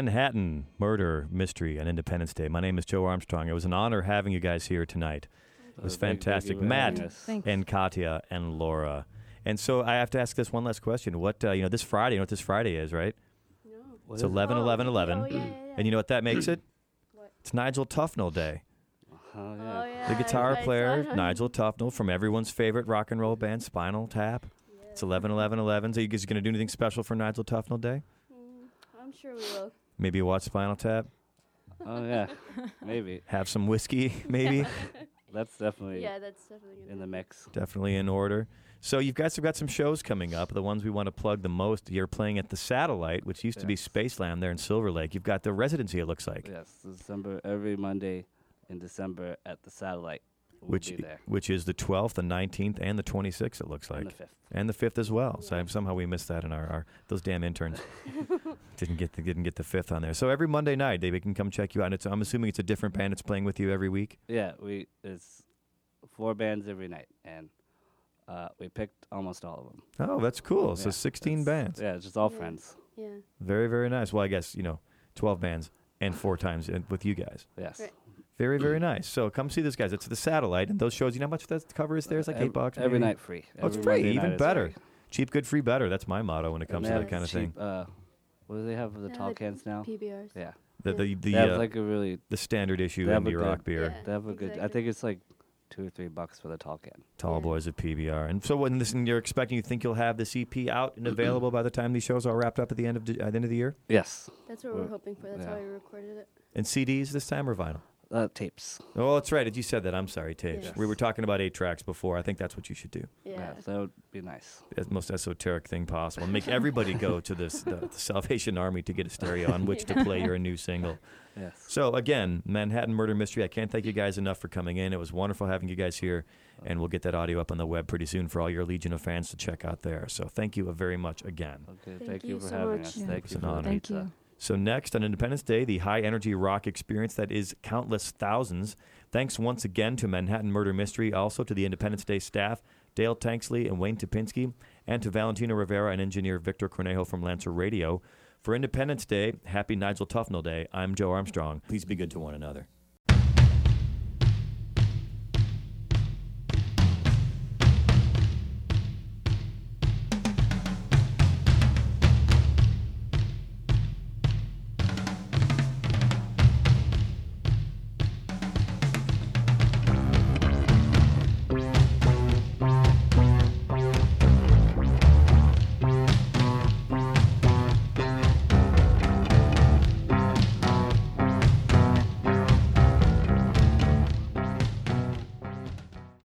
Manhattan Murder Mystery on Independence Day. My name is Joe Armstrong. It was an honor having you guys here tonight. It was Uh, thank- thank fantastic. Matt having us. Thanks. and Katya and Laura. And so I have to ask this one last question. What, uh, you know, this Friday, you know what this Friday is, right? No. What It's is it? 11 11 11. Oh, yeah, yeah, yeah. And you know what that makes it? What? It's Nigel Tufnel Day. Oh, Oh, yeah. yeah. The guitar I- I player. Nigel Tufnel, from everyone's favorite rock and roll band, Spinal Tap. It's 11 11 11. So you guys going to do anything special for Nigel Tufnel Day? Mm, I'm sure we will. Maybe watch Spinal Tap? Oh, yeah. Maybe. Have some whiskey, maybe? That's definitely Yeah, that's definitely in the mix. Definitely in order. So you've guys have got some shows coming up. The ones we want to plug the most. You're playing at the Satellite, which used to be Yes. Spaceland there in Silver Lake. You've got the residency. It looks like, Yes, December every Monday in December at the satellite. We'll which which is the 12th, the 19th, and the 26th. It looks like, on the fifth. and the 5th as well. So somehow we missed that in our, our those damn interns didn't get the didn't get the 5th on there. So every Monday night, they can come check you out. And it's, I'm assuming it's a different band that's playing with you every week. Yeah, we it's four bands every night, and Uh, we picked almost all of them. Oh, that's cool. So Yeah, 16 bands. Yeah, it's just all Yeah. friends. Yeah. Very, very nice. Well, I guess, you know, 12 bands and four times in- with you guys. Yes. Right. Very, very nice. So come see this, guys. It's the Satellite, and those shows, you know how much that cover is there? It's like Ev- eight bucks. every maybe? night free. Oh, it's Every free. Monday Even better. free. Cheap, good, free, better. That's my motto when it comes to that kind of have thing. Uh, what do they have? Of the Yeah, tall cans now. PBRs. Yeah. The the the, they have uh, like a really. the standard issue they have indie good- rock beer. Yeah. They have a good. I think it's like two or three bucks for the tall can. Tall Yeah. Boys of PBR. And so when this and you're expecting, you think you'll have this EP out and available by the time these shows are wrapped up at the end of the, at the end of the year? Yes. That's what we're Well, hoping for. That's yeah. why we recorded it. And CDs this time or vinyl? Uh, tapes. Oh, that's right. You said that. I'm sorry, tapes. Yes. We were talking about eight tracks before. I think that's what you should do. Yeah. that would be nice. As most esoteric thing possible. Make everybody go to this the, the Salvation Army to get a stereo on which to play your new single. Yes. So again, Manhattan Murder Mystery. I can't thank you guys enough for coming in. It was wonderful having you guys here, and we'll get that audio up on the web pretty soon for all your Legion of fans to check out there. So thank you very much again. Okay. Thank Thank, you you for so having much. us. Yeah. Thank It's you an for the honor. Thank pizza. you. So next on Independence Day, the high energy rock experience that is countless thousands. Thanks once again to Manhattan Murder Mystery, also to the Independence Day staff, Dale Tanksley and Wayne Topinski, and to Valentino Rivera and engineer Victor Cornejo from Lancer Radio. For Independence Day, happy Nigel Tufnel Day. I'm Joe Armstrong. Please be good to one another.